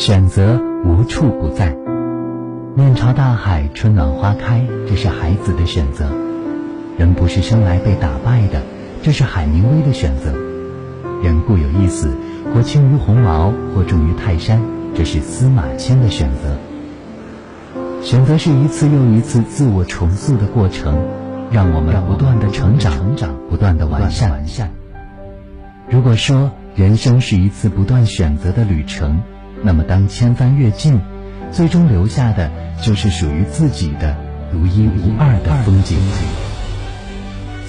选择无处不在。面朝大海，春暖花开，这是孩子的选择；人不是生来被打败的，这是海明威的选择。人固有一死，或轻于鸿毛，或重于泰山，这是司马迁的选择。选择是一次又一次自我重塑的过程，让我们不断的成长，不断的完善。如果说人生是一次不断选择的旅程，那么当千帆越尽，最终留下的就是属于自己的独一无二的风景。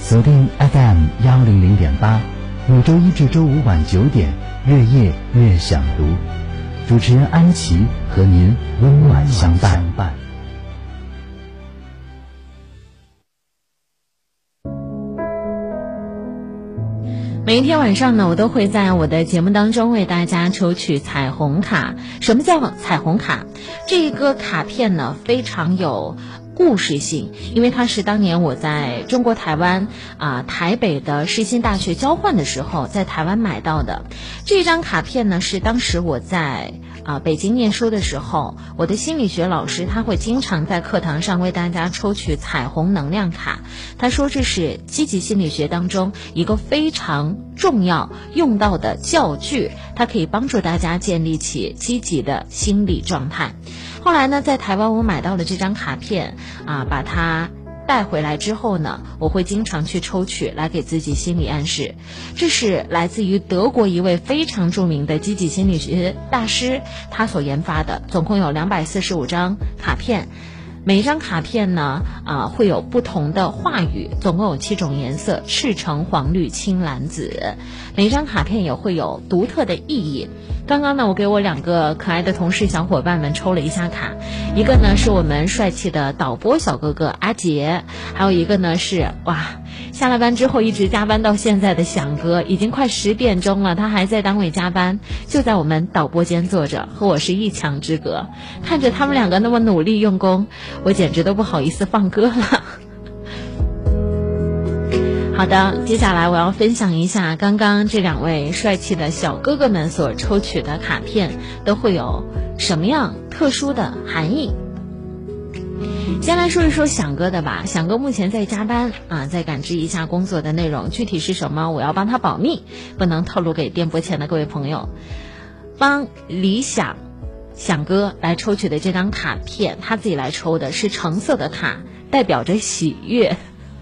锁定 FM 幺零零点八，每周一至周五晚九点，月夜月想读，主持人安琪和您温暖相伴。每一天晚上呢，我都会在我的节目当中为大家抽取彩虹卡。什么叫彩虹卡？这一个卡片呢，非常有。故事性，因为它是当年我在中国台湾啊台北的世新大学交换的时候，在台湾买到的。这张卡片呢，是当时我在啊北京念书的时候，我的心理学老师他会经常在课堂上为大家抽取彩虹能量卡。他说这是积极心理学当中一个非常重要用到的教具，它可以帮助大家建立起积极的心理状态。后来呢，在台湾我买到了这张卡片，啊，把它带回来之后呢，我会经常去抽取来给自己心理暗示。这是来自于德国一位非常著名的积极心理学大师，他所研发的，总共有两百四十五张卡片。每一张卡片呢，啊，会有不同的话语，总共有七种颜色：赤橙黄绿青蓝紫。每一张卡片也会有独特的意义。刚刚呢，我给我两个可爱的同事小伙伴们抽了一下卡，一个呢是我们帅气的导播小哥哥阿杰，还有一个呢是哇，下了班之后一直加班到现在的响哥，已经快十点钟了，他还在单位加班，就在我们导播间坐着，和我是一墙之隔。看着他们两个那么努力用功，我简直都不好意思放歌了。好的，接下来我要分享一下刚刚这两位帅气的小哥哥们所抽取的卡片都会有什么样特殊的含义。先来说一说响哥的吧，响哥目前在加班啊，在感知一下工作的内容，具体是什么我要帮他保密，不能透露给电波前的各位朋友。帮理想响哥来抽取的这张卡片，他自己来抽的是橙色的卡，代表着喜悦。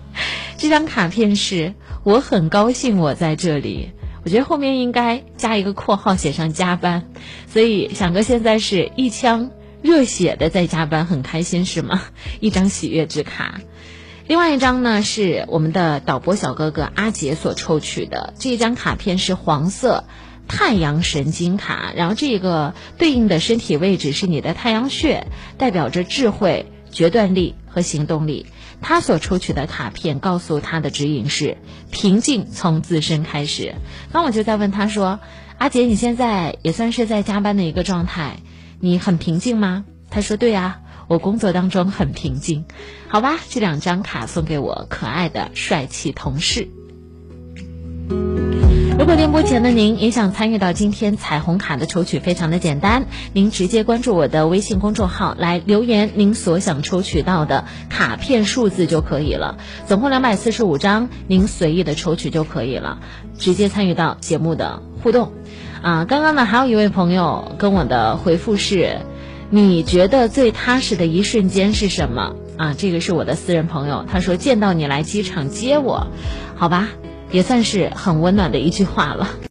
这张卡片是我很高兴我在这里，我觉得后面应该加一个括号，写上加班。所以响哥现在是一腔热血的在加班，很开心是吗？一张喜悦之卡。另外一张呢是我们的导播小哥哥阿杰所抽取的，这一张卡片是黄色太阳神经卡，然后这个对应的身体位置是你的太阳穴，代表着智慧、决断力和行动力。他所抽取的卡片告诉他的指引是平静，从自身开始。那我就在问他说：“阿杰，你现在也算是在加班的一个状态，你很平静吗？”他说：“对呀，我工作当中很平静。”好吧，这两张卡送给我可爱的帅气同事。如果电波前的您也想参与到今天彩虹卡的抽取，非常的简单，您直接关注我的微信公众号来留言您所想抽取到的卡片数字就可以了。总共两百四十五张，您随意的抽取就可以了，直接参与到节目的互动。啊，刚刚呢还有一位朋友跟我的回复是，你觉得最踏实的一瞬间是什么？啊，这个是我的私人朋友，他说见到你来机场接我，好吧。也算是很温暖的一句话了。